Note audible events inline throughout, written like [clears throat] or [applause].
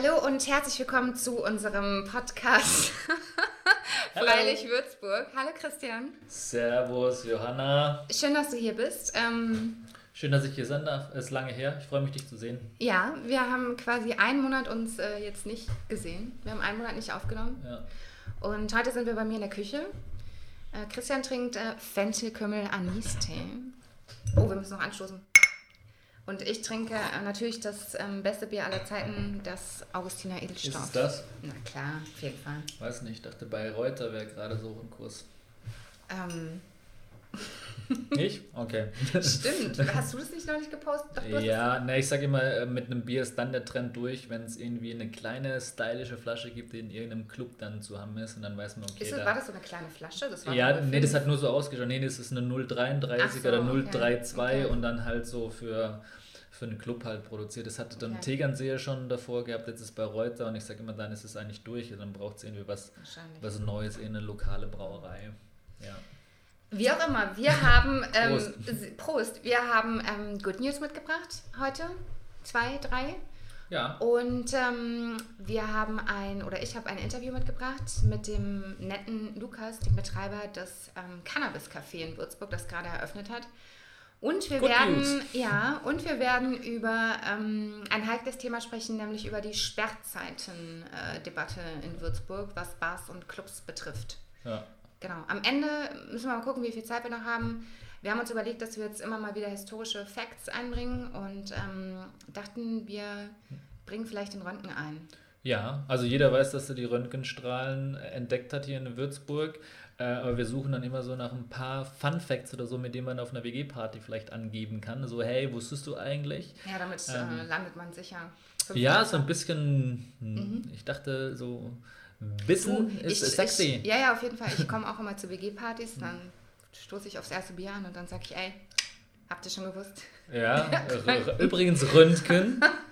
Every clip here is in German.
Hallo und herzlich willkommen zu unserem Podcast [laughs] Freilich Würzburg. Hallo Christian. Servus Johanna. Schön, dass du hier bist. Ähm, Schön, dass ich hier sein darf. Es ist lange her. Ich freue mich, dich zu sehen. ja, wir haben quasi einen Monat uns äh, jetzt nicht gesehen. Wir haben einen Monat nicht aufgenommen. Ja. Und heute sind wir bei mir in der Küche. Äh, Christian trinkt äh, Fenchelkümmel-Anis-Tee. Oh, wir müssen noch anstoßen. Und ich trinke äh, natürlich das ähm, beste Bier aller Zeiten, das Augustiner Ist Edelstoff. es das? Na klar, auf jeden Fall. Weiß nicht. Ich dachte, bei Reuter wäre gerade so ein Kurs. Ähm, [laughs] Nicht? Okay. stimmt. Hast du das nicht neulich gepostet? Doch, ja, ne, ich sage immer, äh, mit einem Bier ist dann der Trend durch, wenn es irgendwie eine kleine, stylische Flasche gibt, die in irgendeinem Club dann zu haben ist und dann weiß man, okay, Ist das, da- war das so eine kleine Flasche? Das war Ja, nee, das hat nur so ausgeschaut. Nee, das ist eine 033 Ach so, oder okay. 032 Okay. und dann halt so für, für einen Club halt produziert. Das hatte dann Okay. Tegernseer schon davor gehabt, jetzt ist bei Reuter und ich sage immer, dann ist es eigentlich durch und dann braucht es irgendwie was, was Neues in eine lokale Brauerei. Ja. Wie auch immer, wir haben [laughs] ähm, Prost. Prost. Wir haben ähm, Good News mitgebracht heute. Zwei, drei. Ja, Und ähm, wir haben ein, oder ich habe ein Interview mitgebracht mit dem netten Lukas, dem Betreiber des ähm, Cannabis-Café in Würzburg, das gerade eröffnet hat. Und wir Good werden, news. ja, und wir werden über ähm, ein heikles Thema sprechen, nämlich über die Sperrzeiten-Debatte in Würzburg, was Bars und Clubs betrifft. ja. Genau. Am Ende müssen wir mal gucken, wie viel Zeit wir noch haben. Wir haben uns überlegt, dass wir jetzt immer mal wieder historische Facts einbringen und ähm, dachten, wir bringen vielleicht den Röntgen ein. Ja, also jeder weiß, dass er die Röntgenstrahlen entdeckt hat hier in Würzburg. Äh, aber wir suchen dann immer so nach ein paar Fun Facts oder so, mit denen man auf einer WG-Party vielleicht angeben kann. So, hey, wusstest du eigentlich? Ja, damit Ähm, äh, landet man sicher. Ja, so ein bisschen, hm, ich dachte so, Wissen Du, ist ich, sexy. Ich, ja, ja, auf jeden Fall. Ich komme auch immer zu WG-Partys, [laughs] dann stoße ich aufs erste Bier an und dann sage ich, ey, habt ihr schon gewusst? Ja, [laughs] r- übrigens Röntgen. [laughs]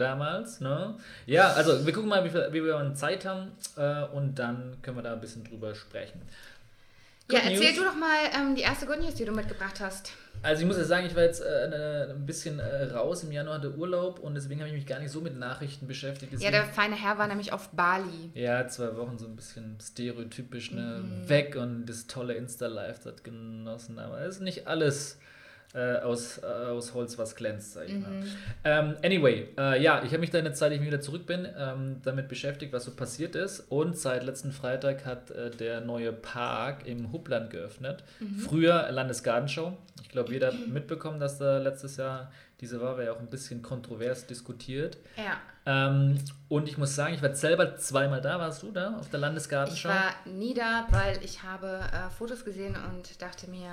Damals, ne? Ja, also wir gucken mal, wie, viel, wie wir Zeit haben äh, und dann können wir da ein bisschen drüber sprechen. ja, Good erzähl News. du doch mal ähm, die erste Good News, die du mitgebracht hast. Also ich muss ja sagen, ich war jetzt äh, ein bisschen äh, raus im Januar, hatte Urlaub und deswegen habe ich mich gar nicht so mit Nachrichten beschäftigt. Ja, Deswegen, der feine Herr war nämlich auf Bali. ja, zwei Wochen so ein bisschen stereotypisch ne, Mhm. weg und das tolle Insta-Live dort genossen. Aber es ist nicht alles äh, aus, äh, aus Holz, was glänzt, sag ich mal. Mhm. Ähm, anyway, äh, ja, ich habe mich dann jetzt, seit ich wieder zurück bin, ähm, damit beschäftigt, was so passiert ist. Und seit letzten Freitag hat äh, der neue Park im Hubland geöffnet. Früher Landesgartenschau. Ich glaube, jeder hat mitbekommen, dass da letztes Jahr diese war, war ja auch ein bisschen kontrovers diskutiert. Ja. Ähm, und ich muss sagen, ich war selber zweimal da. Warst du da auf der Ich Landesgartenschau? war nie da, weil ich habe äh, Fotos gesehen und dachte mir,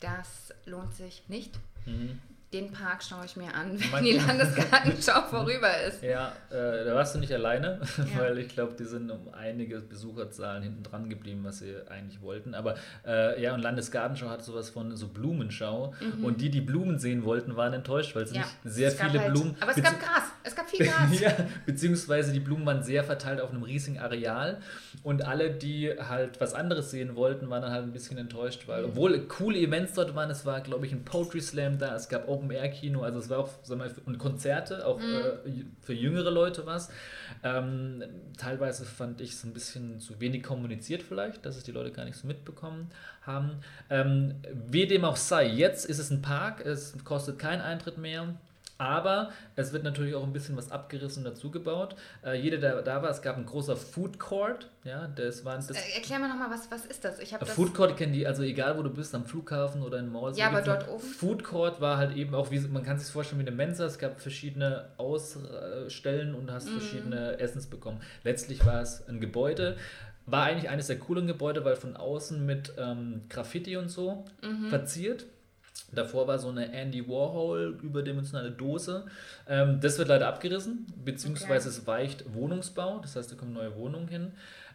das lohnt sich nicht. Mhm. Den Park schaue ich mir an, [laughs] wenn die Landesgartenschau [laughs] vorüber ist. Ja, äh, da warst du nicht alleine, [laughs] Ja. weil ich glaube, die sind um einige Besucherzahlen hinten dran geblieben, was sie eigentlich wollten. Aber äh, ja, und Landesgartenschau hat sowas von so Blumenschau. Und die, die Blumen sehen wollten, waren enttäuscht, weil es Mhm. Ja, nicht sehr es viele halt- Blumen. Aber es gab Gras. Es gab viel Gras. ja, beziehungsweise die Blumen waren sehr verteilt auf einem riesigen Areal und alle, die halt was anderes sehen wollten, waren dann halt ein bisschen enttäuscht, weil Mhm. obwohl coole Events dort waren, es war glaube ich ein Poetry Slam da, es gab Open Air Kino, also es war auch sag mal, und Konzerte, auch Mhm. äh, für jüngere Leute was. Ähm, teilweise fand ich es ein bisschen zu wenig kommuniziert vielleicht, dass es die Leute gar nicht so mitbekommen haben. Ähm, wie dem auch sei, jetzt ist es ein Park, es kostet keinen Eintritt mehr. Aber es wird natürlich auch ein bisschen was abgerissen und dazugebaut. Äh, jeder, der da war, es gab ein großer Food Court. Ja, das waren das. Äh, erklär mir nochmal, was, was ist das? Ich habe das. Food Court kennen die, also egal wo du bist, am Flughafen oder in Malls. Ja, aber dort einen oben? Food Court war halt eben auch, wie man kann sich vorstellen wie eine Mensa. Es gab verschiedene Ausstellen und hast verschiedene Essens bekommen. Letztlich war es ein Gebäude. War eigentlich eines der coolen Gebäude, weil von außen mit ähm, Graffiti und so Mhm. verziert. Davor war so eine Andy Warhol überdimensionale Dose. Ähm, das wird leider abgerissen, beziehungsweise Okay. es weicht Wohnungsbau, das heißt, da kommen neue Wohnungen hin.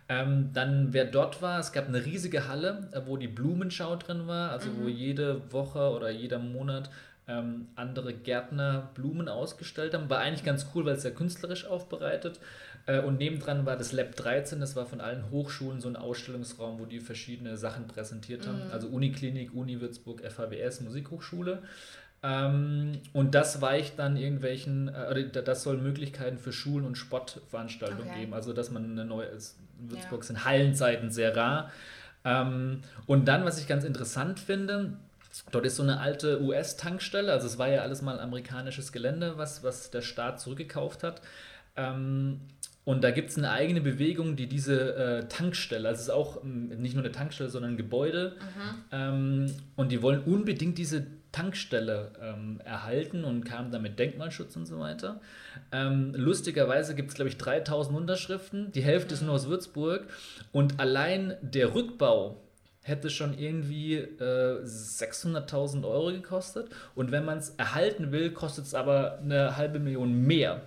Ähm, dann, wer dort war, es gab eine riesige Halle, äh, wo die Blumenschau drin war, also wo jede Woche oder jeder Monat ähm, andere Gärtner Blumen ausgestellt haben. War eigentlich ganz cool, weil es sehr künstlerisch aufbereitet. Äh, und nebendran war das Lab 13, das war von allen Hochschulen so ein Ausstellungsraum, wo die verschiedene Sachen präsentiert haben. Also Uniklinik, Uni Würzburg, FHWS, Musikhochschule. Ähm, und das weicht dann irgendwelchen, äh, das soll Möglichkeiten für Schulen und Sportveranstaltungen okay. geben. Also, dass man eine neue, Würzburg ja. sind Hallenzeiten sehr rar. Ähm, und dann, was ich ganz interessant finde, Dort ist so eine alte US-Tankstelle, also es war ja alles mal amerikanisches Gelände, was, was der Staat zurückgekauft hat. Ähm, und da gibt es eine eigene Bewegung, die diese äh, Tankstelle, also es ist auch ähm, nicht nur eine Tankstelle, sondern ein Gebäude, mhm. ähm, und die wollen unbedingt diese Tankstelle ähm, erhalten und kamen damit Denkmalschutz und so weiter. Ähm, lustigerweise gibt es, glaube ich, 3000 Unterschriften, die Hälfte mhm. ist nur aus Würzburg und allein der Rückbau hätte schon irgendwie äh, 600.000 Euro gekostet und wenn man es erhalten will, kostet es aber eine halbe Million mehr.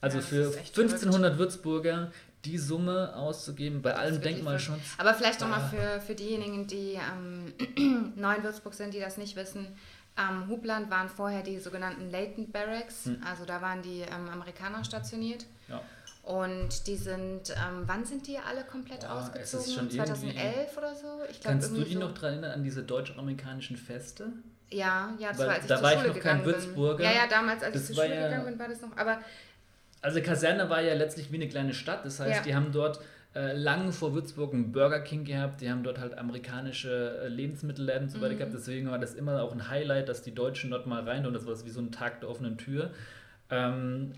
Also ja, für 1500 Würzburger die Summe auszugeben, bei allem Denkmalschutz. Aber vielleicht nochmal für, für diejenigen, die ähm, [clears throat] neu in Würzburg sind, die das nicht wissen. Am Hubland waren vorher die sogenannten Latent Barracks, hm. also da waren die ähm, Amerikaner stationiert. Ja. Und die sind, ähm, wann sind die alle komplett Boah, ausgezogen? 2011 oder so? Ich glaub, kannst du dich so noch daran erinnern an diese deutsch-amerikanischen Feste? Ja, ja, das Weil, war, als ich da zur war Schule ich noch kein Würzburger. Ja, ja, damals, als das ich zur Schule ja, gegangen bin, war das noch. Aber also Kaserne war ja letztlich wie eine kleine Stadt. Das heißt, ja. die haben dort äh, lang vor Würzburg einen Burger King gehabt. Die haben dort halt amerikanische äh, Lebensmittelläden und so weiter mhm. gehabt. Deswegen war das immer auch ein Highlight, dass die Deutschen dort mal rein und das war wie so ein Tag der offenen Tür. Ähm,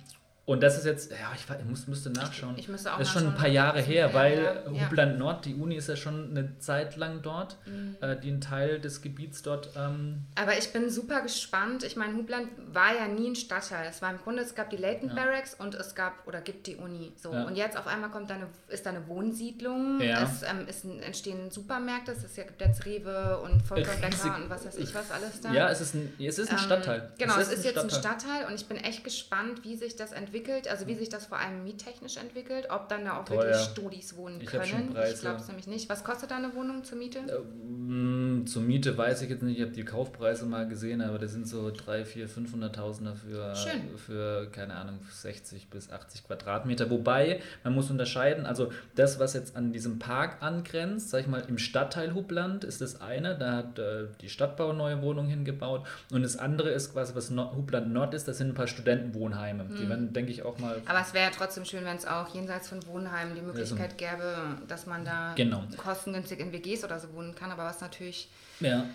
und das ist jetzt, ja, ich, ich muss, müsste nachschauen. Ich, ich müsste auch Das ist schon ein paar Jahre her, weil ja. Hubland Nord, die Uni ist ja schon eine Zeit lang dort, mhm. äh, die ein Teil des Gebiets dort. Ähm Aber ich bin super gespannt. Ich meine, Hubland war ja nie ein Stadtteil. Es war im Grunde, es gab die Leighton ja. Barracks und es gab oder gibt die Uni. So. Ja. Und jetzt auf einmal kommt da eine, ist da eine Wohnsiedlung. Es ähm, ist ein, entstehen Supermärkte. Es ist, ja, gibt jetzt Rewe und Volker Bäcker und was weiß ich was alles da. Ja, es ist ein, es ist ein ähm, Stadtteil. Genau, es ist, es ist jetzt Stadtteil. ein Stadtteil und ich bin echt gespannt, wie sich das entwickelt entwickelt, also wie sich das vor allem miettechnisch entwickelt, ob dann da auch Teuer. wirklich Studis wohnen ich können. Ich glaube es nämlich nicht. Was kostet da eine Wohnung zur Miete? Ähm, zur Miete weiß ich jetzt nicht, ich habe die Kaufpreise mal gesehen, aber das sind so 3, 4, 500.000 dafür Schön. für, keine Ahnung, 60 bis 80 Quadratmeter. Wobei, man muss unterscheiden, also das, was jetzt an diesem Park angrenzt, sag ich mal, im Stadtteil Hubland ist das eine, da hat äh, die Stadtbau neue Wohnungen hingebaut und das andere ist quasi, was no Hubland Nord ist, das sind ein paar Studentenwohnheime. Mhm. Die werden, denke ich, auch mal. Aber es wäre ja trotzdem schön, wenn es auch jenseits von Wohnheimen die Möglichkeit gäbe, dass man da genau. kostengünstig in WGs oder so wohnen kann. Aber was natürlich. Ja.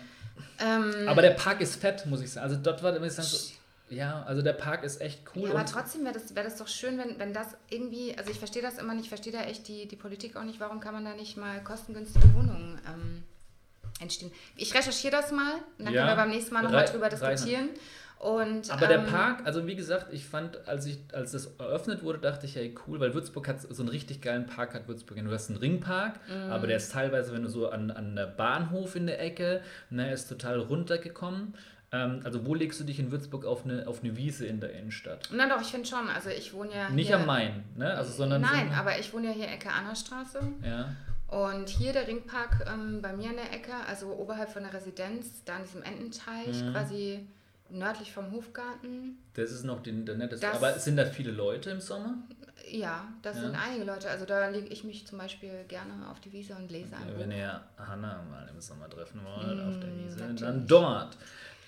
Ähm, aber der Park ist fett, muss ich sagen. Also dort war immer so. Ja, also der Park ist echt cool. Ja, aber trotzdem wäre das, wär das doch schön, wenn, wenn das irgendwie, also ich verstehe das immer nicht, ich verstehe da echt die, die Politik auch nicht, warum kann man da nicht mal kostengünstige Wohnungen ähm, entstehen. Ich recherchiere das mal und dann ja, können wir beim nächsten Mal nochmal drüber diskutieren. Reiner. Und, Aber ähm, der Park, also wie gesagt, ich fand, als, ich, als das eröffnet wurde, dachte ich, hey cool, weil Würzburg hat so einen richtig geilen Park, hat Würzburg. Du hast einen Ringpark, mm. aber der ist teilweise, wenn du so an, an der Bahnhof in der Ecke, ne, ist total runtergekommen. Ähm, also wo legst du dich in Würzburg auf eine, auf eine Wiese in der Innenstadt? Na doch, ich finde schon. Also ich wohne ja Nicht am Main, ne? Also, sondern Nein, so aber ich wohne ja hier Ecke Annerstraße. Ja. Und hier der Ringpark ähm, bei mir in der Ecke, also oberhalb von der Residenz, da an diesem Ententeich, mhm. quasi nördlich vom Hofgarten. Das ist noch den, der netteste. Das, Aber sind da viele Leute im Sommer? Ja, das ja. sind einige Leute. Also da lege ich mich zum Beispiel gerne auf die Wiese und lese ein Wenn ihr Hanna mal im Sommer treffen wollt, mm, auf der Wiese, natürlich. dann dort.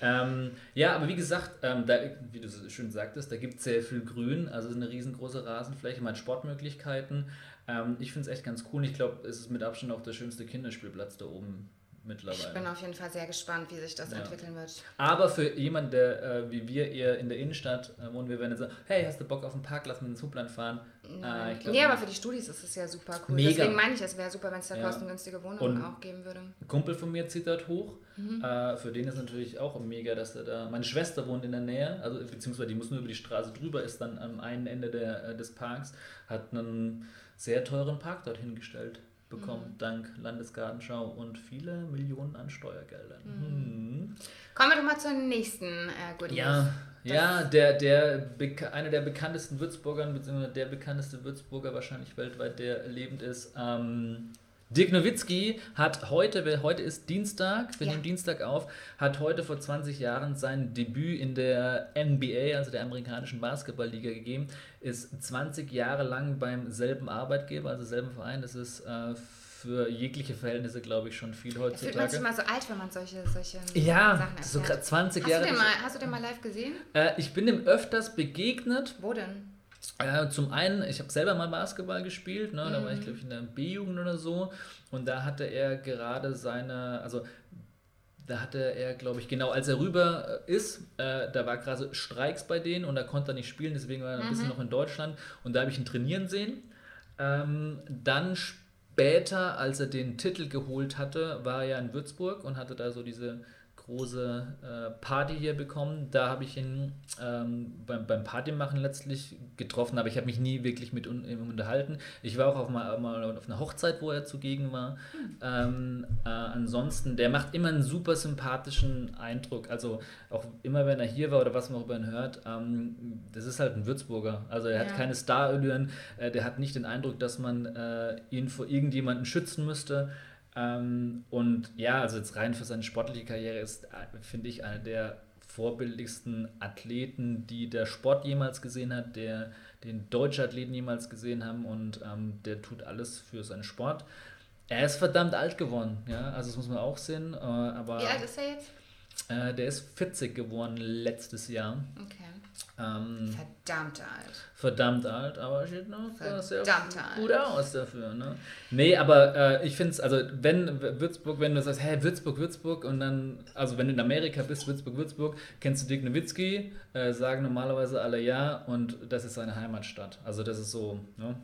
Ähm, ja, aber wie gesagt, ähm, da, wie du so schön sagtest, da gibt es sehr viel Grün, also eine riesengroße Rasenfläche, man hat Sportmöglichkeiten. Ähm, ich finde es echt ganz cool. Ich glaube, es ist mit Abstand auch der schönste Kinderspielplatz da oben mittlerweile. Ich bin auf jeden Fall sehr gespannt, wie sich das ja. entwickeln wird. Aber für jemanden, der äh, wie wir eher in der Innenstadt äh, wohnen, wir werden sagen, hey, hast du Bock auf einen Park, lass uns ins Hubland fahren. Äh, glaub, nee, aber für die Studis ist es ja super cool. Mega. Deswegen meine ich, es wäre super, wenn es da ja. kostengünstige Wohnungen auch geben würde. Ein Kumpel von mir zieht dort hoch. Mhm. Äh, für den ist natürlich auch mega, dass er da. Meine Schwester wohnt in der Nähe, also beziehungsweise die muss nur über die Straße drüber, ist dann am einen Ende der, äh, des Parks, hat einen sehr teuren Park dort hingestellt bekommt, mhm. dank Landesgartenschau und viele Millionen an Steuergeldern. Mhm. Mhm. Kommen wir doch mal zur nächsten äh, Good Ja, ja der, der, einer der bekanntesten Würzburger, beziehungsweise der bekannteste Würzburger wahrscheinlich weltweit, der lebend ist, ähm, Dirk Nowitzki hat heute, heute ist Dienstag, wir ja. nehmen Dienstag auf, hat heute vor 20 Jahren sein Debüt in der NBA, also der amerikanischen Basketballliga gegeben, ist 20 Jahre lang beim selben Arbeitgeber, also selben Verein, das ist äh, für jegliche Verhältnisse, glaube ich, schon viel heutzutage. Fühlt man sich mal so alt, wenn man solche, solche ja, Sachen so erfährt. gerade 20 Hast Jahre. du, mal, hast du den mal live gesehen? Äh, ich bin dem öfters begegnet. Wo denn? Äh, zum einen, ich habe selber mal Basketball gespielt, ne? da war Mhm. ich glaube ich in der B-Jugend oder so und da hatte er gerade seine, also da hatte er, glaube ich, genau als er rüber äh, ist, äh, da war gerade Streiks bei denen und da konnte er nicht spielen, deswegen war er ein bisschen noch in Deutschland und da habe ich ihn trainieren sehen. Ähm, dann später, als er den Titel geholt hatte, war er in Würzburg und hatte da so diese große äh, Party hier bekommen. Da habe ich ihn ähm, beim, beim Partymachen letztlich getroffen, aber ich habe mich nie wirklich mit un, ihm unterhalten. Ich war auch auf, mal, mal auf einer Hochzeit, wo er zugegen war. Ähm, äh, ansonsten, der macht immer einen super sympathischen Eindruck. Also auch immer, wenn er hier war oder was man über ihn hört, ähm, das ist halt ein Würzburger. Also er Ja. hat keine Starallüren, äh, der hat nicht den Eindruck, dass man äh, ihn vor irgendjemanden schützen müsste. Ähm, und ja, also jetzt rein für seine sportliche Karriere ist, äh, finde ich, einer der vorbildlichsten Athleten, die der Sport jemals gesehen hat, der den deutsche Athleten jemals gesehen haben und ähm, der tut alles für seinen Sport. Er ist verdammt alt geworden, ja, also das muss man auch sehen, äh, aber Wie alt ist er jetzt? äh, der ist 40 geworden letztes Jahr. Okay. Ähm, Verdammt alt. verdammt alt, aber sieht noch sehr Verdammt gut alt. aus dafür. Ne? Nee, aber äh, ich finde es, also wenn Würzburg, wenn du sagst, hey, Würzburg, Würzburg und dann, also wenn du in Amerika bist, Würzburg, Würzburg, kennst du Dirk Nowitzki, äh, sagen normalerweise alle ja und das ist seine Heimatstadt. Also das ist so ne,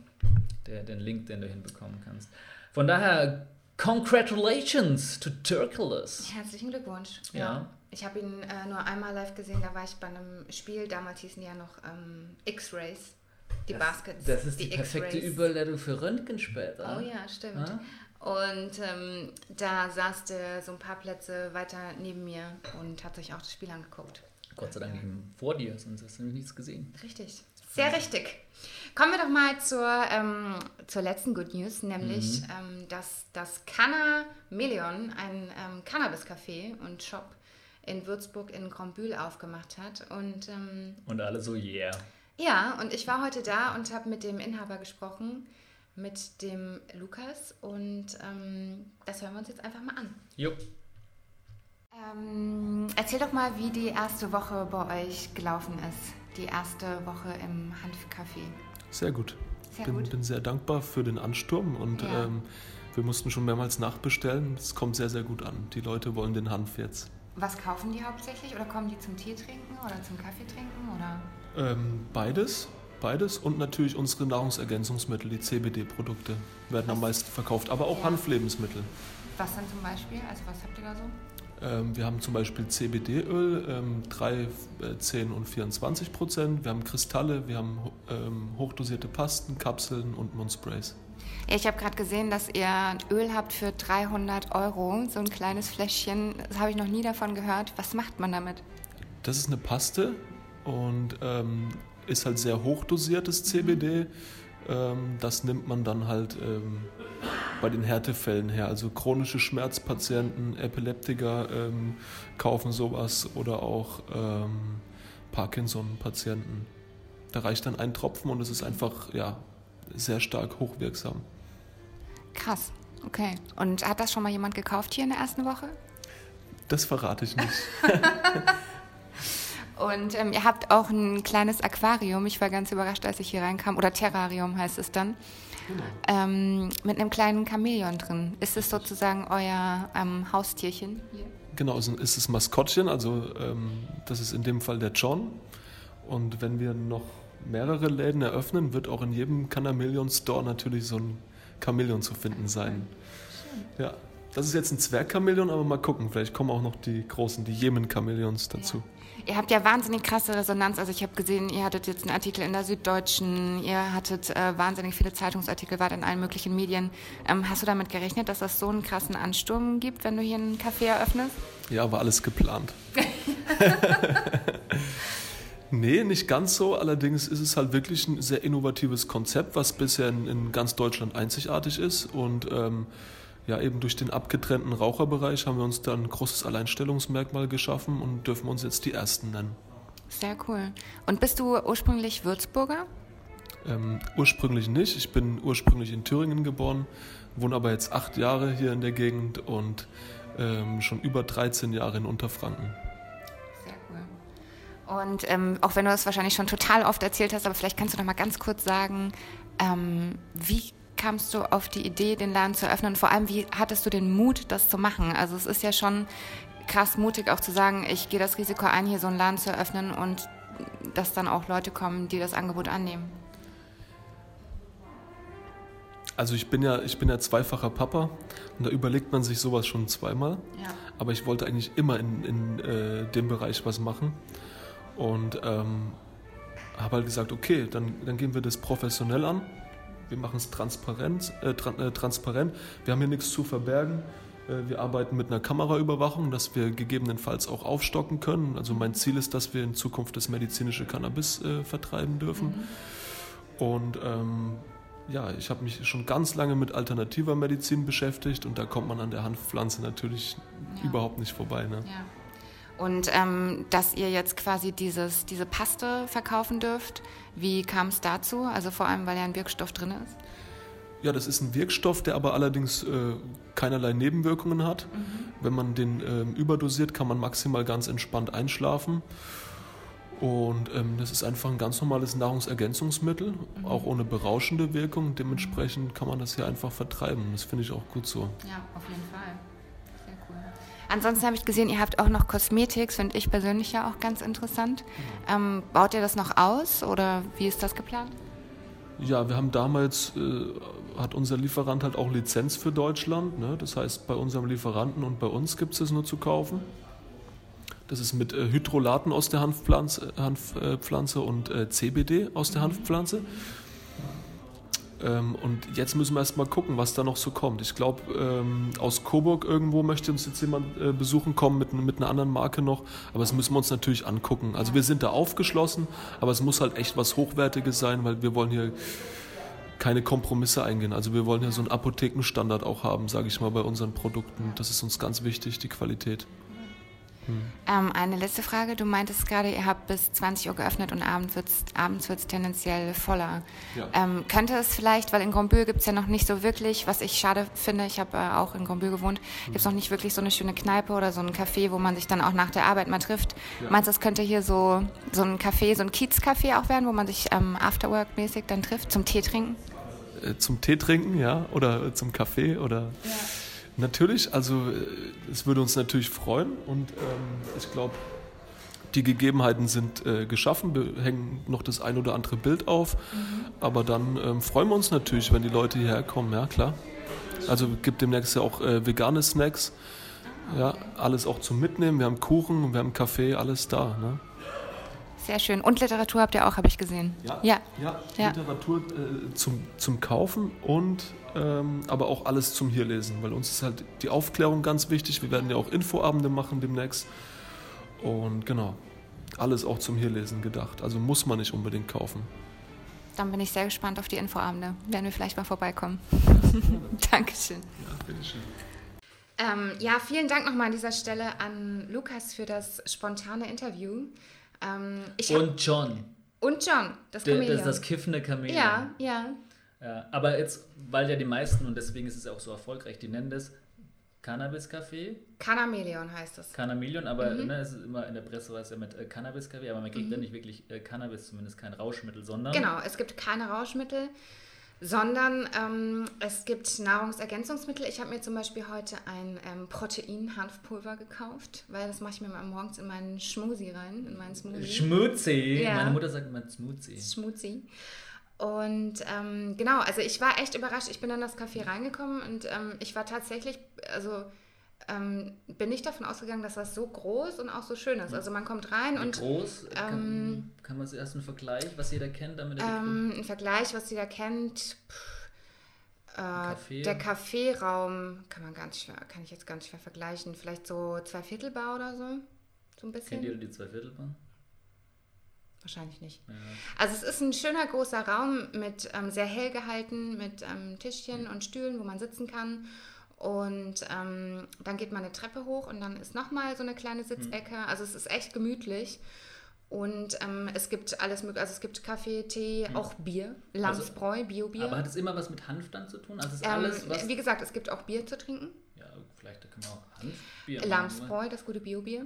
der, den Link, den du hinbekommen kannst. Von daher, congratulations to Turculus. Herzlichen Glückwunsch. Ja. Ich habe ihn äh, nur einmal live gesehen, da war ich bei einem Spiel, damals hießen die ja noch ähm, X-Rays, die Baskets. Das ist die, perfekte X-Rays. Überleitung für Röntgen später. Oh ja, stimmt. Ja? Und ähm, da saß der so ein paar Plätze weiter neben mir und hat sich auch das Spiel angeguckt. Gott sei Dank nicht vor dir, sonst hast du nämlich nichts gesehen. Richtig. Sehr richtig. Kommen wir doch mal zur, ähm, zur letzten Good News, nämlich, ähm, dass das Canna Million, ein ähm, Cannabis-Café und Shop in Würzburg in Grombühl aufgemacht hat. Und ähm, Und alle so, yeah. ja, und ich war heute da und habe mit dem Inhaber gesprochen, mit dem Lukas. Und ähm, das hören wir uns jetzt einfach mal an. Jo. Ähm, erzähl doch mal, wie die erste Woche bei euch gelaufen ist. Die erste Woche im Hanfcafé. Sehr gut. Sehr bin, gut. bin sehr dankbar für den Ansturm und Ja. ähm, wir mussten schon mehrmals nachbestellen. Es kommt sehr, sehr gut an. Die Leute wollen den Hanf jetzt. Was kaufen die hauptsächlich? Oder kommen die zum Tee trinken oder zum Kaffee trinken? Oder? Ähm, beides, beides und natürlich unsere Nahrungsergänzungsmittel, die CBD-Produkte werden am meisten verkauft, aber auch Ja. Hanflebensmittel. Was dann zum Beispiel? Also was habt ihr da so? Ähm, wir haben zum Beispiel CBD-Öl, ähm, 3, äh, 10 und 24 Prozent. Wir haben Kristalle, wir haben ähm, hochdosierte Pasten, Kapseln und Mundsprays. Ich habe gerade gesehen, dass ihr Öl habt für 300 Euro. So ein kleines Fläschchen. Das habe ich noch nie davon gehört. Was macht man damit? Das ist eine Paste und ähm, ist halt sehr hochdosiertes CBD. Ähm, das nimmt man dann halt ähm, bei den Härtefällen her. Also chronische Schmerzpatienten, Epileptiker ähm, kaufen sowas oder auch ähm, Parkinson-Patienten. Da reicht dann ein Tropfen und es ist einfach ja, sehr stark hochwirksam. Krass. Okay. Und hat das schon mal jemand gekauft hier in der ersten Woche? Das verrate ich nicht. [laughs] Und ähm, ihr habt auch ein kleines Aquarium. Ich war ganz überrascht, als ich hier reinkam. Oder Terrarium heißt es dann. Ähm, mit einem kleinen Chamäleon drin. Ist es sozusagen euer ähm, Haustierchen? Hier? Genau, es ist das Maskottchen, also ähm, das ist in dem Fall der John. Und wenn wir noch mehrere Läden eröffnen, wird auch in jedem Chameleon Store natürlich so ein Chamäleon zu finden sein. Ja, das ist jetzt ein Zwergchamäleon, aber mal gucken, vielleicht kommen auch noch die großen, die Jemen-Chamäleons dazu. Ihr habt ja wahnsinnig krasse Resonanz. Also ich habe gesehen, ihr hattet jetzt einen Artikel in der Süddeutschen, ihr hattet äh, wahnsinnig viele Zeitungsartikel, wart in allen möglichen Medien. Ähm, hast du damit gerechnet, dass das so einen krassen Ansturm gibt, wenn du hier ein Café eröffnest? Ja, war alles geplant. [laughs] nee, nicht ganz so. Allerdings ist es halt wirklich ein sehr innovatives Konzept, was bisher in, in ganz Deutschland einzigartig ist. Und ähm, ja, eben durch den abgetrennten Raucherbereich haben wir uns dann ein großes Alleinstellungsmerkmal geschaffen und dürfen uns jetzt die Ersten nennen. Sehr cool. Und bist du ursprünglich Würzburger? Ähm, ursprünglich nicht. Ich bin ursprünglich in Thüringen geboren, wohne aber jetzt acht Jahre hier in der Gegend und ähm, schon über 13 Jahre in Unterfranken. Und ähm, auch wenn du das wahrscheinlich schon total oft erzählt hast, aber vielleicht kannst du noch mal ganz kurz sagen, ähm, wie kamst du auf die Idee, den Laden zu eröffnen? Und vor allem, wie hattest du den Mut, das zu machen? Also es ist ja schon krass mutig, auch zu sagen, ich gehe das Risiko ein, hier so einen Laden zu eröffnen und dass dann auch Leute kommen, die das Angebot annehmen. Also ich bin ja, ich bin ja zweifacher Papa und da überlegt man sich sowas schon zweimal. Ja. Aber ich wollte eigentlich immer in, in äh, dem Bereich was machen. Und ähm, habe halt gesagt, okay, dann, dann gehen wir das professionell an. Wir machen es transparent, äh, tra äh, transparent. Wir haben hier nichts zu verbergen. Äh, wir arbeiten mit einer Kameraüberwachung, dass wir gegebenenfalls auch aufstocken können. Also mein Ziel ist, dass wir in Zukunft das medizinische Cannabis äh, vertreiben dürfen. Mhm. Und ähm, ja, ich habe mich schon ganz lange mit alternativer Medizin beschäftigt und da kommt man an der Hanfpflanze natürlich ja. überhaupt nicht vorbei. Ne? Ja. Und ähm, dass ihr jetzt quasi dieses, diese Paste verkaufen dürft, wie kam es dazu? Also vor allem, weil ja ein Wirkstoff drin ist? Ja, das ist ein Wirkstoff, der aber allerdings äh, keinerlei Nebenwirkungen hat. Mhm. Wenn man den äh, überdosiert, kann man maximal ganz entspannt einschlafen. Und ähm, das ist einfach ein ganz normales Nahrungsergänzungsmittel, mhm. auch ohne berauschende Wirkung. Dementsprechend kann man das hier einfach vertreiben. Das finde ich auch gut so. Ja, auf jeden Fall. Ansonsten habe ich gesehen, ihr habt auch noch Kosmetik, finde ich persönlich ja auch ganz interessant. Mhm. Ähm, baut ihr das noch aus oder wie ist das geplant? Ja, wir haben damals, äh, hat unser Lieferant halt auch Lizenz für Deutschland. Ne? Das heißt, bei unserem Lieferanten und bei uns gibt es es nur zu kaufen. Das ist mit äh, Hydrolaten aus der Hanfpflanze, Hanfpflanze und äh, CBD aus der Hanfpflanze. Ähm, und jetzt müssen wir erstmal gucken, was da noch so kommt. Ich glaube, ähm, aus Coburg irgendwo möchte uns jetzt jemand äh, besuchen kommen mit, mit einer anderen Marke noch. Aber das müssen wir uns natürlich angucken. Also wir sind da aufgeschlossen, aber es muss halt echt was Hochwertiges sein, weil wir wollen hier keine Kompromisse eingehen. Also wir wollen ja so einen Apothekenstandard auch haben, sage ich mal, bei unseren Produkten. Das ist uns ganz wichtig, die Qualität. Hm. Ähm, eine letzte Frage. Du meintest gerade, ihr habt bis 20 Uhr geöffnet und abends wird es abends wird's tendenziell voller. Ja. Ähm, könnte es vielleicht, weil in Grandbühl gibt es ja noch nicht so wirklich, was ich schade finde, ich habe äh, auch in Grandbühl gewohnt, mhm. gibt es noch nicht wirklich so eine schöne Kneipe oder so ein Café, wo man sich dann auch nach der Arbeit mal trifft. Ja. Meinst du, es könnte hier so, so ein Café, so ein Kiez-Café auch werden, wo man sich ähm, Afterwork-mäßig dann trifft, zum Tee trinken? Äh, zum Tee trinken, ja, oder zum Kaffee oder... Ja. Natürlich, also äh, es würde uns natürlich freuen und ähm, ich glaube, die Gegebenheiten sind äh, geschaffen. Wir hängen noch das ein oder andere Bild auf, mhm. aber dann ähm, freuen wir uns natürlich, wenn die Leute hierher kommen, ja klar. Also gibt demnächst ja auch äh, vegane Snacks, ja, alles auch zum Mitnehmen. Wir haben Kuchen, wir haben Kaffee, alles da. Ne? Sehr schön. Und Literatur habt ihr auch, habe ich gesehen. Ja, ja. ja, ja. Literatur äh, zum, zum Kaufen und ähm, aber auch alles zum Hierlesen, weil uns ist halt die Aufklärung ganz wichtig. Wir werden ja auch Infoabende machen demnächst. Und genau, alles auch zum Hierlesen gedacht. Also muss man nicht unbedingt kaufen. Dann bin ich sehr gespannt auf die Infoabende. Werden wir vielleicht mal vorbeikommen. [laughs] Dankeschön. Ja, bitteschön. Ähm, ja, vielen Dank nochmal an dieser Stelle an Lukas für das spontane Interview. Ähm, und John. Und John, das Chameleon. Das, das kiffende Chameleon. Ja, ja. Ja, aber jetzt, weil ja die meisten, und deswegen ist es auch so erfolgreich, die nennen das Cannabis-Café. Cannamelion heißt das. Cannamelion, aber mhm. ne, es ist immer in der Presse was ja mit äh, Cannabis-Café, aber man kriegt mhm. da nicht wirklich äh, Cannabis, zumindest kein Rauschmittel, sondern. Genau, es gibt keine Rauschmittel, sondern ähm, es gibt Nahrungsergänzungsmittel. Ich habe mir zum Beispiel heute ein ähm, Protein-Hanfpulver gekauft, weil das mache ich mir mal morgens in meinen Schmusi rein, in meinen Smoothie. Schmutzi. Ja. Meine Mutter sagt immer Smoothie. Schmutzi. Und ähm, genau, also ich war echt überrascht. Ich bin in das Café reingekommen und ähm, ich war tatsächlich, also ähm, bin ich davon ausgegangen, dass das so groß und auch so schön ist. Also man kommt rein Wie und. groß? Kann, ähm, kann man erst einen Vergleich, was jeder kennt, damit ähm, Ein Vergleich, was jeder kennt. Pff, äh, Café. Der Kaffeeraum kann man ganz schwer, kann ich jetzt ganz schwer vergleichen. Vielleicht so zwei Viertelbar oder so. So ein bisschen. Kennt ihr die zwei Viertelbar? Wahrscheinlich nicht. Ja. Also es ist ein schöner großer Raum mit ähm, sehr hell gehalten, mit ähm, Tischchen und Stühlen, wo man sitzen kann. Und ähm, dann geht man eine Treppe hoch und dann ist nochmal so eine kleine Sitzecke. Also es ist echt gemütlich. Und ähm, es gibt alles mögliche, also es gibt Kaffee, Tee, auch Bier, Lamsbräu, Bio-Bier. Also, Aber hat es immer was mit Hanf dann zu tun? Also ist ähm, alles, was... wie gesagt, es gibt auch Bier zu trinken. Ja, vielleicht können wir auch Hanfbier Lamsbräu, das gute Bio-Bier.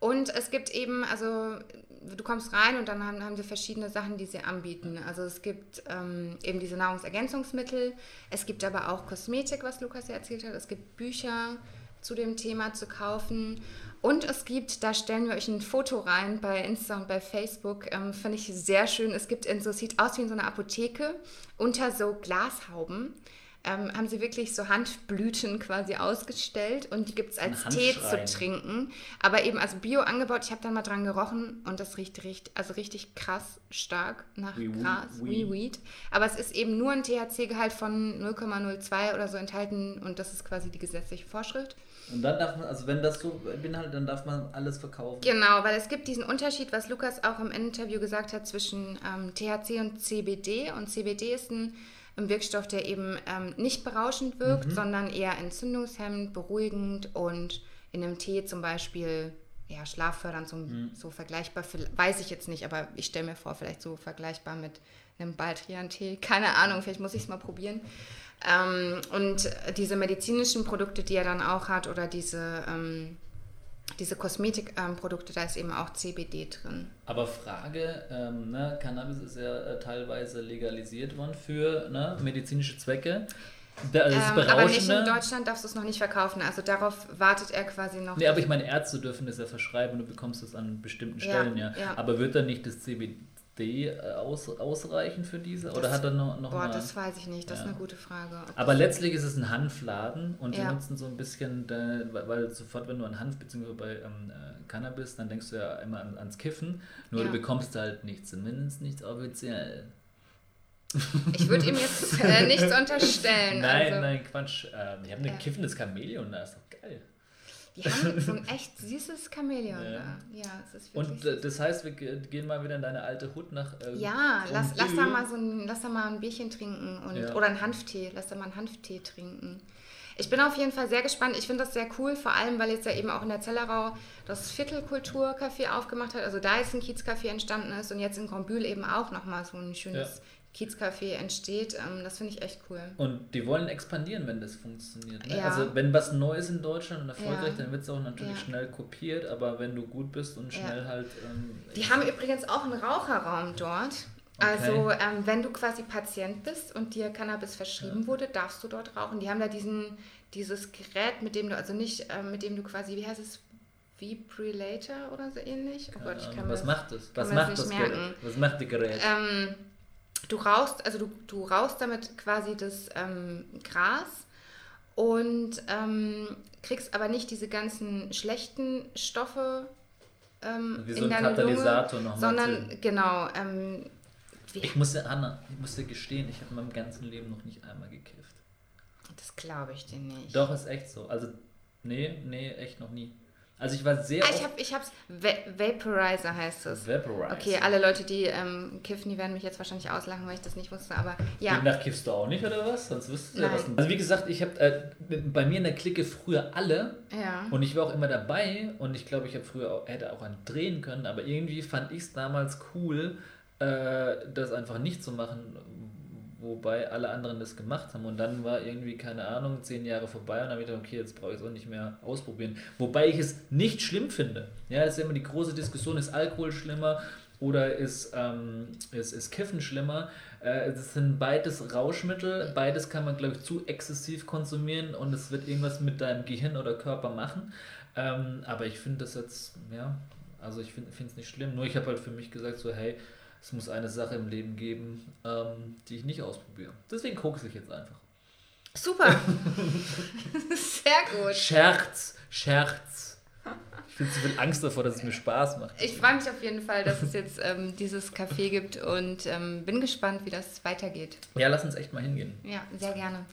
Und es gibt eben, also du kommst rein und dann haben, haben sie verschiedene Sachen, die sie anbieten. Also es gibt ähm, eben diese Nahrungsergänzungsmittel, es gibt aber auch Kosmetik, was Lukas ja erzählt hat, es gibt Bücher zu dem Thema zu kaufen. Und es gibt, da stellen wir euch ein Foto rein bei Insta und bei Facebook, ähm, finde ich sehr schön. Es gibt in so, sieht aus wie in so einer Apotheke unter so Glashauben ähm, haben sie wirklich so Hanfblüten quasi ausgestellt und die gibt es als Tee zu trinken. Aber eben als Bio angebaut. Ich habe dann mal dran gerochen und das riecht richtig, also richtig krass stark nach wie Gras, wie Weed. Aber es ist eben nur ein THC-Gehalt von 0,02 oder so enthalten und das ist quasi die gesetzliche Vorschrift. Und dann darf man, also wenn das so beinhaltet, dann darf man alles verkaufen. Genau, weil es gibt diesen Unterschied, was Lukas auch im Interview gesagt hat, zwischen ähm, THC und CBD. Und CBD ist ein ein Wirkstoff, der eben ähm, nicht berauschend wirkt, mhm. sondern eher entzündungshemmend, beruhigend und in einem Tee zum Beispiel ja, schlaffördernd, so, mhm. so vergleichbar, weiß ich jetzt nicht, aber ich stelle mir vor, vielleicht so vergleichbar mit einem Baldrian-Tee. [laughs] Keine Ahnung, vielleicht muss ich es mal probieren. Ähm, und diese medizinischen Produkte, die er dann auch hat, oder diese ähm, diese Kosmetikprodukte, ähm, da ist eben auch CBD drin. Aber Frage, ähm, ne, Cannabis ist ja äh, teilweise legalisiert worden für ne, medizinische Zwecke. Da, ähm, aber nicht in Deutschland darfst du es noch nicht verkaufen. Also darauf wartet er quasi noch. Nee, aber ich meine, Ärzte dürfen es ja verschreiben und du bekommst es an bestimmten Stellen, ja. ja. ja. Aber wird dann nicht das CBD äh, aus, ausreichen für diese? Oder hat er noch, noch Boah, mal, das weiß ich nicht. Das ja. ist eine gute Frage. Aber letztlich ist es ein Hanfladen und die ja. nutzen so ein bisschen, weil sofort, wenn du an Hanf bzw. bei ähm, äh, Cannabis, dann denkst du ja immer an, ans Kiffen, nur ja. du bekommst halt nichts, zumindest nichts offiziell. Ich würde ihm jetzt äh, nichts [laughs] unterstellen. Nein, also, nein, Quatsch. Ähm, die haben ein kiffendes Chamäleon, das ist doch geil. Die haben [laughs] so ein echt süßes Chamäleon ja. da. Ja, es ist Und äh, das heißt, wir gehen mal wieder in deine alte Hut nach. Äh, ja, lass, lass, da mal so ein, lass da mal ein Bierchen trinken und, ja. oder einen Hanftee. Lass da mal einen Hanftee trinken. Ich bin auf jeden Fall sehr gespannt. Ich finde das sehr cool, vor allem, weil jetzt ja eben auch in der Zellerau das Viertelkulturcafé aufgemacht hat. Also da ist ein Kiezcafé entstanden ist und jetzt in Grombühl eben auch nochmal so ein schönes ja. Kiezcafé entsteht. Ähm, das finde ich echt cool. Und die wollen expandieren, wenn das funktioniert. Ne? Ja. Also wenn was Neues in Deutschland und erfolgreich, ja. dann wird es auch natürlich ja. schnell kopiert, aber wenn du gut bist und schnell halt... Ähm, die haben übrigens auch einen Raucherraum dort. Okay. Also ähm, wenn du quasi Patient bist und dir Cannabis verschrieben wurde, darfst du dort rauchen. Die haben da diesen, dieses Gerät, mit dem du, also nicht, ähm, mit dem du quasi, wie heißt es, Vibrillator oder so ähnlich. Oh Gott, ich kann was macht das? Was macht das? Merken. Was macht die Gerät? Ähm, du rauchst, also du, du rauchst damit quasi das ähm, Gras und ähm, kriegst aber nicht diese ganzen schlechten Stoffe ähm, Wie so in deine Katalysator Lunge, sondern erzählen. genau. Ähm, ich musste, Anna, ich musste gestehen, ich habe in meinem ganzen Leben noch nicht einmal gekifft. Das glaube ich dir nicht. Doch, ist echt so. Also, nee, nee, echt noch nie. Also ich war sehr. Ah, ich habe ich hab's. Va Vaporizer heißt es. Vaporizer. Okay, alle Leute, die ähm, kiffen, die werden mich jetzt wahrscheinlich auslachen, weil ich das nicht wusste, aber ja. Demnach kiffst du auch nicht, oder was? Sonst wüsstest du ja was. Also wie gesagt, ich habe äh, bei mir in der Clique früher alle. Ja. Und ich war auch immer dabei und ich glaube, ich habe früher auch, hätte auch einen drehen können, aber irgendwie fand ich es damals cool, äh, das einfach nicht zu machen, wobei alle anderen das gemacht haben. Und dann war irgendwie, keine Ahnung, zehn Jahre vorbei und dann habe ich gedacht, okay, jetzt brauche ich es auch nicht mehr ausprobieren. Wobei ich es nicht schlimm finde. Ja, das ist immer die große Diskussion, ist Alkohol schlimmer oder ist, ähm, ist, ist Kiffen schlimmer? Äh, das sind beides Rauschmittel, beides kann man, glaube ich, zu exzessiv konsumieren und es wird irgendwas mit deinem Gehirn oder Körper machen. Ähm, aber ich finde das jetzt, ja, also ich finde es nicht schlimm. Nur ich habe halt für mich gesagt, so, hey, es muss eine Sache im Leben geben, ähm, die ich nicht ausprobiere. Deswegen gucke ich jetzt einfach. Super. [laughs] Sehr gut. Scherz, Scherz. Ich finde zu viel Angst davor, dass es mir Spaß macht. Ich freue mich auf jeden Fall, dass es jetzt ähm, dieses Café gibt und ähm, bin gespannt, wie das weitergeht. Ja, lass uns echt mal hingehen. Ja, sehr gerne.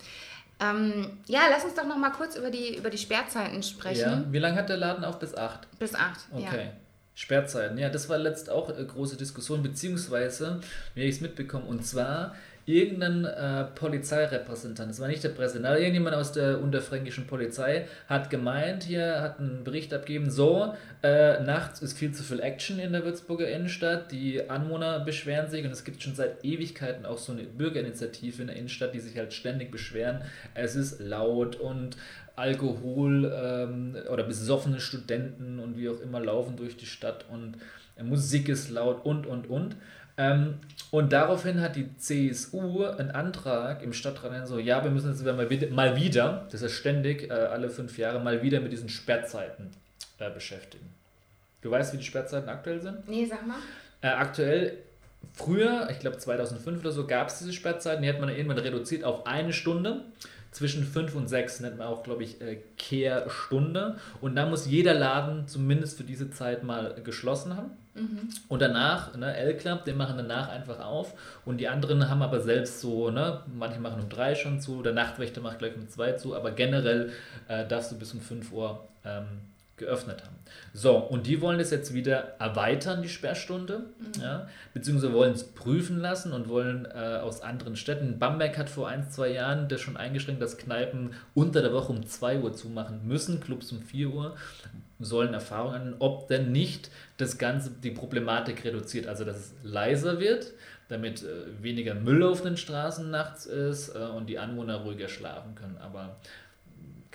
Ähm, ja, lass uns doch noch mal kurz über die, über die Sperrzeiten sprechen. Ja, wie lange hat der Laden auf? Bis 8? Bis 8, okay. Ja. Sperrzeiten, ja, das war letzt auch eine große Diskussion, beziehungsweise, wie ich es mitbekommen, und zwar irgendein äh, Polizeirepräsentant, das war nicht der Präsident, aber irgendjemand aus der unterfränkischen Polizei hat gemeint, hier hat einen Bericht abgegeben, so, äh, nachts ist viel zu viel Action in der Würzburger Innenstadt, die Anwohner beschweren sich und es gibt schon seit Ewigkeiten auch so eine Bürgerinitiative in der Innenstadt, die sich halt ständig beschweren, es ist laut und Alkohol ähm, oder besoffene Studenten und wie auch immer laufen durch die Stadt und äh, Musik ist laut und und und. Ähm, und daraufhin hat die CSU einen Antrag im Stadtrat so, ja, wir müssen jetzt mal wieder, mal wieder das ist ständig, äh, alle fünf Jahre, mal wieder mit diesen Sperrzeiten äh, beschäftigen. Du weißt, wie die Sperrzeiten aktuell sind? Nee, sag mal. Äh, aktuell, früher, ich glaube 2005 oder so, gab es diese Sperrzeiten, die hat man irgendwann reduziert auf eine Stunde zwischen 5 und 6 nennt man auch, glaube ich, äh, Kehrstunde. Und da muss jeder Laden zumindest für diese Zeit mal geschlossen haben. Mhm. Und danach, ne, L-Club, den machen danach einfach auf. Und die anderen haben aber selbst so, ne, manche machen um 3 schon zu, der Nachtwächter macht gleich um 2 zu, aber generell äh, darfst du bis um 5 Uhr ähm, geöffnet haben. So, und die wollen das jetzt wieder erweitern, die Sperrstunde, mhm. ja, beziehungsweise wollen es prüfen lassen und wollen äh, aus anderen Städten. Bamberg hat vor ein, zwei Jahren das schon eingeschränkt, dass Kneipen unter der Woche um 2 Uhr zumachen müssen, Clubs um 4 Uhr, sollen Erfahrungen, ob denn nicht das Ganze die Problematik reduziert, also dass es leiser wird, damit äh, weniger Müll auf den Straßen nachts ist äh, und die Anwohner ruhiger schlafen können. Aber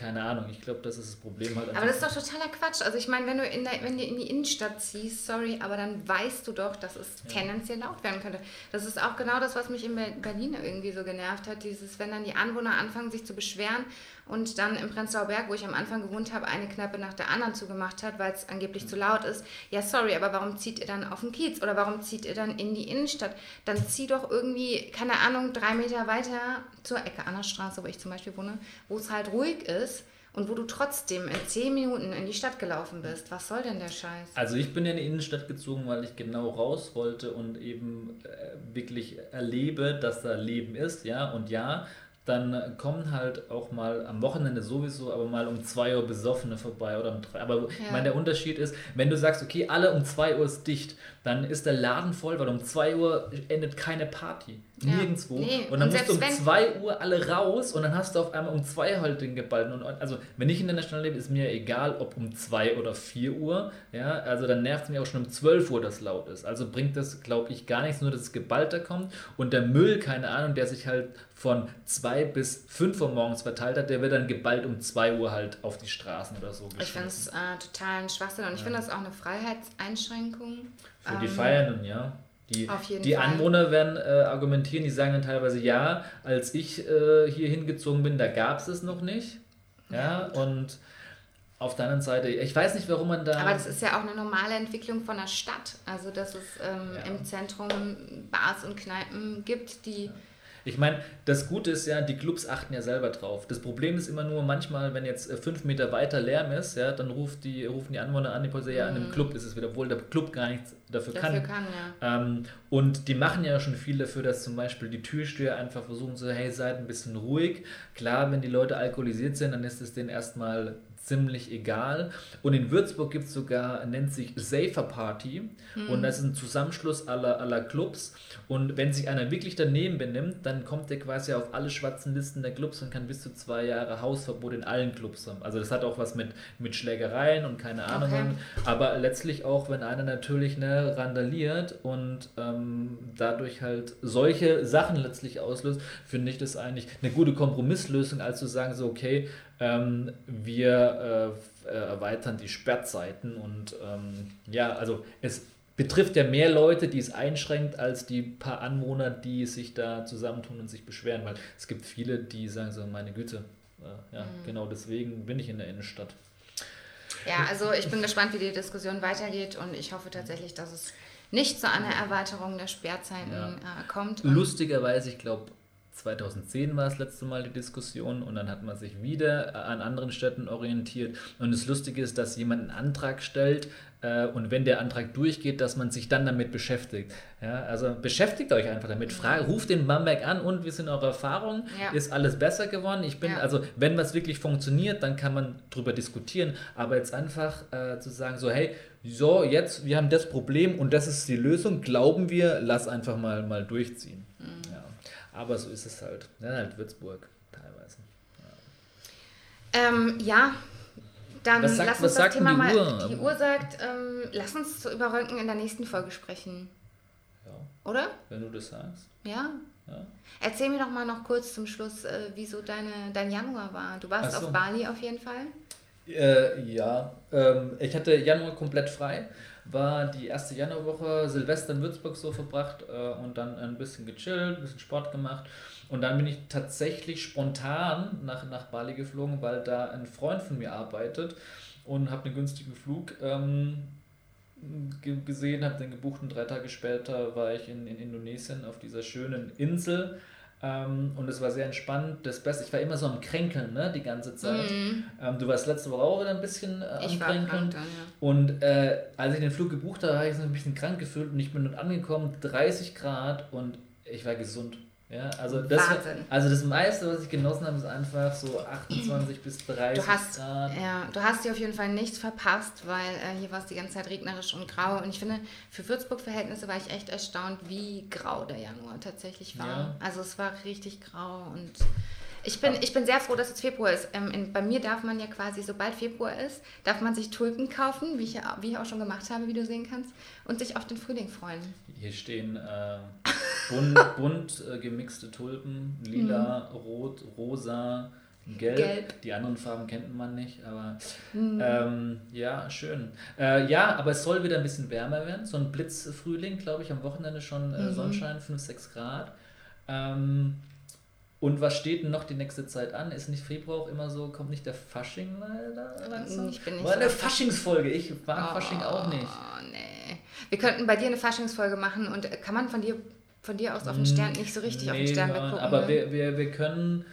keine Ahnung, ich glaube, das ist das Problem halt. Aber das ist doch totaler Quatsch. Also ich meine, wenn du in der, wenn du in die Innenstadt ziehst, sorry, aber dann weißt du doch, dass es ja. tendenziell laut werden könnte. Das ist auch genau das, was mich in Berlin irgendwie so genervt hat. Dieses, wenn dann die Anwohner anfangen, sich zu beschweren und dann im Prenzlauer Berg, wo ich am Anfang gewohnt habe, eine Kneipe nach der anderen zugemacht hat, weil es angeblich zu laut ist. Ja, sorry, aber warum zieht ihr dann auf den Kiez oder warum zieht ihr dann in die Innenstadt? Dann zieh doch irgendwie, keine Ahnung, drei Meter weiter zur Ecke Annerstraße, wo ich zum Beispiel wohne, wo es halt ruhig ist und wo du trotzdem in zehn Minuten in die Stadt gelaufen bist. Was soll denn der Scheiß? Also ich bin in die Innenstadt gezogen, weil ich genau raus wollte und eben äh, wirklich erlebe, dass da Leben ist, ja, und ja, dann kommen halt auch mal am Wochenende sowieso, aber mal um 2 Uhr Besoffene vorbei oder um 3 Aber ja. ich meine, der Unterschied ist, wenn du sagst, okay, alle um 2 Uhr ist dicht, dann ist der Laden voll, weil um 2 Uhr endet keine Party. Ja. Nirgendwo. Nee. Und dann und musst du um 2 Uhr alle raus und dann hast du auf einmal um 2 halt den geballten. Und, also, wenn ich in der Stadt lebe, ist mir egal, ob um 2 oder 4 Uhr. Ja, also dann nervt es mich auch schon um 12 Uhr, dass laut ist. Also bringt das, glaube ich, gar nichts, nur dass es geballter kommt. Und der Müll, keine Ahnung, der sich halt von 2 bis 5 Uhr morgens verteilt hat, der wird dann geballt um 2 Uhr halt auf die Straßen oder so Ich finde es äh, total ein Schwachsinn und ich finde das auch eine Freiheitseinschränkung. Für die ähm, Feiernden, ja. Die, die Anwohner werden äh, argumentieren, die sagen dann teilweise, ja, als ich äh, hier hingezogen bin, da gab es es noch nicht. Ja, ja und auf der anderen Seite, ich weiß nicht, warum man da. Aber das ist ja auch eine normale Entwicklung von der Stadt. Also, dass es ähm, ja. im Zentrum Bars und Kneipen gibt, die. Ja ich meine, das Gute ist ja, die Clubs achten ja selber drauf. Das Problem ist immer nur manchmal, wenn jetzt äh, fünf Meter weiter Lärm ist, ja, dann ruft die, rufen die Anwohner an, die Polizei, ja, an dem mhm. Club ist es wieder, obwohl der Club gar nichts dafür, dafür kann. kann ja. ähm, und die machen ja schon viel dafür, dass zum Beispiel die Türsteher einfach versuchen so, hey, seid ein bisschen ruhig. Klar, wenn die Leute alkoholisiert sind, dann ist es denen erstmal ziemlich egal. Und in Würzburg gibt es sogar, nennt sich Safer Party. Mhm. Und das ist ein Zusammenschluss aller, aller Clubs. Und wenn sich einer wirklich daneben benimmt, dann kommt der quasi auf alle schwarzen Listen der Clubs und kann bis zu zwei Jahre Hausverbot in allen Clubs haben. Also das hat auch was mit, mit Schlägereien und keine Ahnung. Okay. Aber letztlich auch, wenn einer natürlich ne, randaliert und ähm, dadurch halt solche Sachen letztlich auslöst, finde ich das eigentlich eine gute Kompromisslösung, als zu sagen, so okay, ähm, wir äh, äh, erweitern die Sperrzeiten und ähm, ja, also es betrifft ja mehr Leute, die es einschränkt, als die paar Anwohner, die sich da zusammentun und sich beschweren, weil es gibt viele, die sagen so, meine Güte, äh, ja, mhm. genau deswegen bin ich in der Innenstadt. Ja, also ich bin gespannt, wie die Diskussion weitergeht und ich hoffe tatsächlich, dass es nicht zu einer Erweiterung der Sperrzeiten ja. äh, kommt. Lustigerweise, ich glaube, 2010 war das letzte Mal die Diskussion und dann hat man sich wieder an anderen Städten orientiert. Und das Lustige ist, dass jemand einen Antrag stellt äh, und wenn der Antrag durchgeht, dass man sich dann damit beschäftigt. Ja, also beschäftigt euch einfach damit. Frage, ruft den Bamberg an und wie sind eure Erfahrungen? Ja. Ist alles besser geworden? Ich bin, ja. also wenn was wirklich funktioniert, dann kann man darüber diskutieren. Aber jetzt einfach äh, zu sagen, so, hey, so, jetzt, wir haben das Problem und das ist die Lösung, glauben wir, lass einfach mal, mal durchziehen. Mhm. Aber so ist es halt. Ja, halt Würzburg teilweise. Ähm, ja, dann Was sagt- lass uns das Thema die mal. Uhr? Die Uhr sagt, ähm, lass uns über Röntgen in der nächsten Folge sprechen. Ja, Oder? wenn du das sagst. Ja. Ja. Erzähl mir doch mal noch kurz zum Schluss, äh, wieso deine, dein Januar war. Du warst so. auf Bali auf jeden Fall. Äh, ja, ähm, ich hatte Januar komplett frei, war die erste Januarwoche Silvester in Würzburg so verbracht äh, und dann ein bisschen gechillt, ein bisschen Sport gemacht und dann bin ich tatsächlich spontan nach, nach Bali geflogen, weil da ein Freund von mir arbeitet und habe einen günstigen Flug ähm, ge- gesehen, habe den gebucht und drei Tage später war ich in, in Indonesien auf dieser schönen Insel. Ähm, und es war sehr entspannt. Das Beste, ich war immer so am Kränkeln, ne, die ganze Zeit. Mhm. Ähm, du warst letzte Woche auch wieder ein bisschen äh, Ich am war Kränkeln. krank dann, ja. Und äh, als ich den Flug gebucht habe, habe ich so ein bisschen krank gefühlt und ich bin dort angekommen, 30 Grad und ich war gesund. Ja, also das, Wahnsinn. also das meiste, was ich genossen habe, ist einfach so 28 bis 30 Du hast, Grad. ja, du hast dir auf jeden Fall nichts verpasst, weil äh, hier war es die ganze Zeit regnerisch und grau. Und ich finde, für Würzburg-Verhältnisse war ich echt erstaunt, wie grau der Januar tatsächlich war. Ja. Also es war richtig grau und ich bin, ich bin sehr froh, dass es Februar ist. Ähm, in, bei mir darf man ja quasi, sobald Februar ist, darf man sich Tulpen kaufen, wie ich, ja- wie ich auch schon gemacht habe, wie du sehen kannst, und sich auf den Frühling freuen. Hier stehen äh, [laughs] bunt, bunt äh, gemixte Tulpen, lila, rot, rosa, gelb. Mhm. Gelb. Die anderen Farben kennt man nicht, aber Mhm. ähm, ja, schön. Äh, ja, aber es soll wieder ein bisschen wärmer werden. So ein Blitzfrühling, glaube ich, am Wochenende schon äh, Mhm. Sonnenschein, 5, 6 Grad. Ähm, und was steht denn noch die nächste Zeit an? Ist nicht Februar auch immer so, kommt nicht der Fasching leider langsam? Ich bin nicht War so eine der Faschingsfolge, ich mag Fasching auch nicht. Oh, nee. Wir könnten bei dir eine Faschingsfolge machen und kann man von dir, von dir aus auf den Stern nicht so richtig auf den Nee, Stern Mann, weggucken? Aber ne? wir, wir, wir können.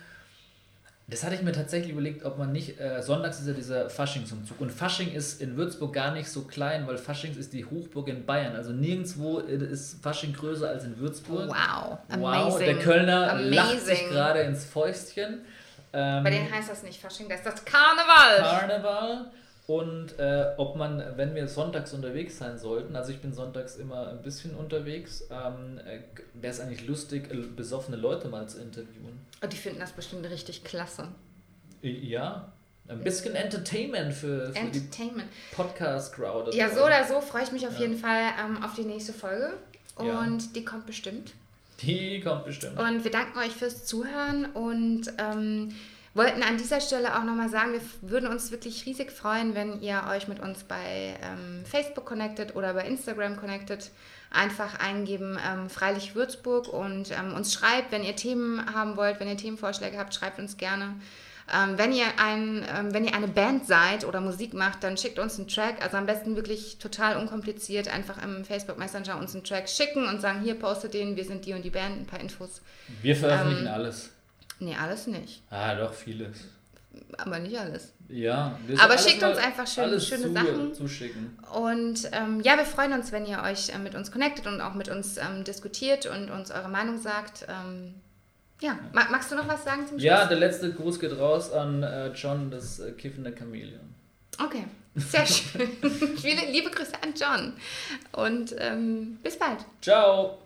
Das hatte ich mir tatsächlich überlegt, ob man nicht. Äh, sonntags ist ja dieser Faschingsumzug. Und Fasching ist in Würzburg gar nicht so klein, weil Faschings ist die Hochburg in Bayern. Also nirgendwo ist Fasching größer als in Würzburg. Wow, Wow, amazing. der Kölner lacht sich Amazing. gerade ins Fäustchen. Ähm, Bei denen heißt das nicht Fasching, das ist das Karneval. Karneval. Und äh, ob man, wenn wir sonntags unterwegs sein sollten, also ich bin sonntags immer ein bisschen unterwegs, ähm, äh, wäre es eigentlich lustig, äh, besoffene Leute mal zu interviewen. Und die finden das bestimmt richtig klasse. Ja, ein bisschen Entertainment für, für die Entertainment. Podcast-Crowd. Ja, so oder so freue ich mich auf Ja. jeden Fall ähm, auf die nächste Folge. Ja. Und die kommt bestimmt. Die kommt bestimmt. Und wir danken euch fürs Zuhören und ähm, wollten an dieser Stelle auch nochmal sagen, wir würden uns wirklich riesig freuen, wenn ihr euch mit uns bei ähm, Facebook connectet oder bei Instagram connectet. Einfach eingeben, ähm, Freilich Würzburg und ähm, uns schreibt, wenn ihr Themen haben wollt, wenn ihr Themenvorschläge habt, schreibt uns gerne. Ähm, wenn, ihr ein, ähm, wenn ihr eine Band seid oder Musik macht, dann schickt uns einen Track. Also am besten wirklich total unkompliziert einfach im Facebook Messenger uns einen Track schicken und sagen, hier postet den, wir sind die und die Band, ein paar Infos. Wir veröffentlichen ähm, alles. Nee, alles nicht. Ah, doch, vieles. Aber nicht alles. Ja. wir Aber schickt uns einfach schön- schöne zu, Sachen. zuschicken. Und ähm, ja, wir freuen uns, wenn ihr euch äh, mit uns connectet und auch mit uns ähm, diskutiert und uns eure Meinung sagt. Ähm, ja, Ma magst du noch was sagen zum Schluss? Ja, der letzte Gruß geht raus an äh, John, das äh, kiffende Chamäleon. Okay, sehr schön. [laughs] Viele liebe Grüße an John. Und ähm, bis bald. Ciao!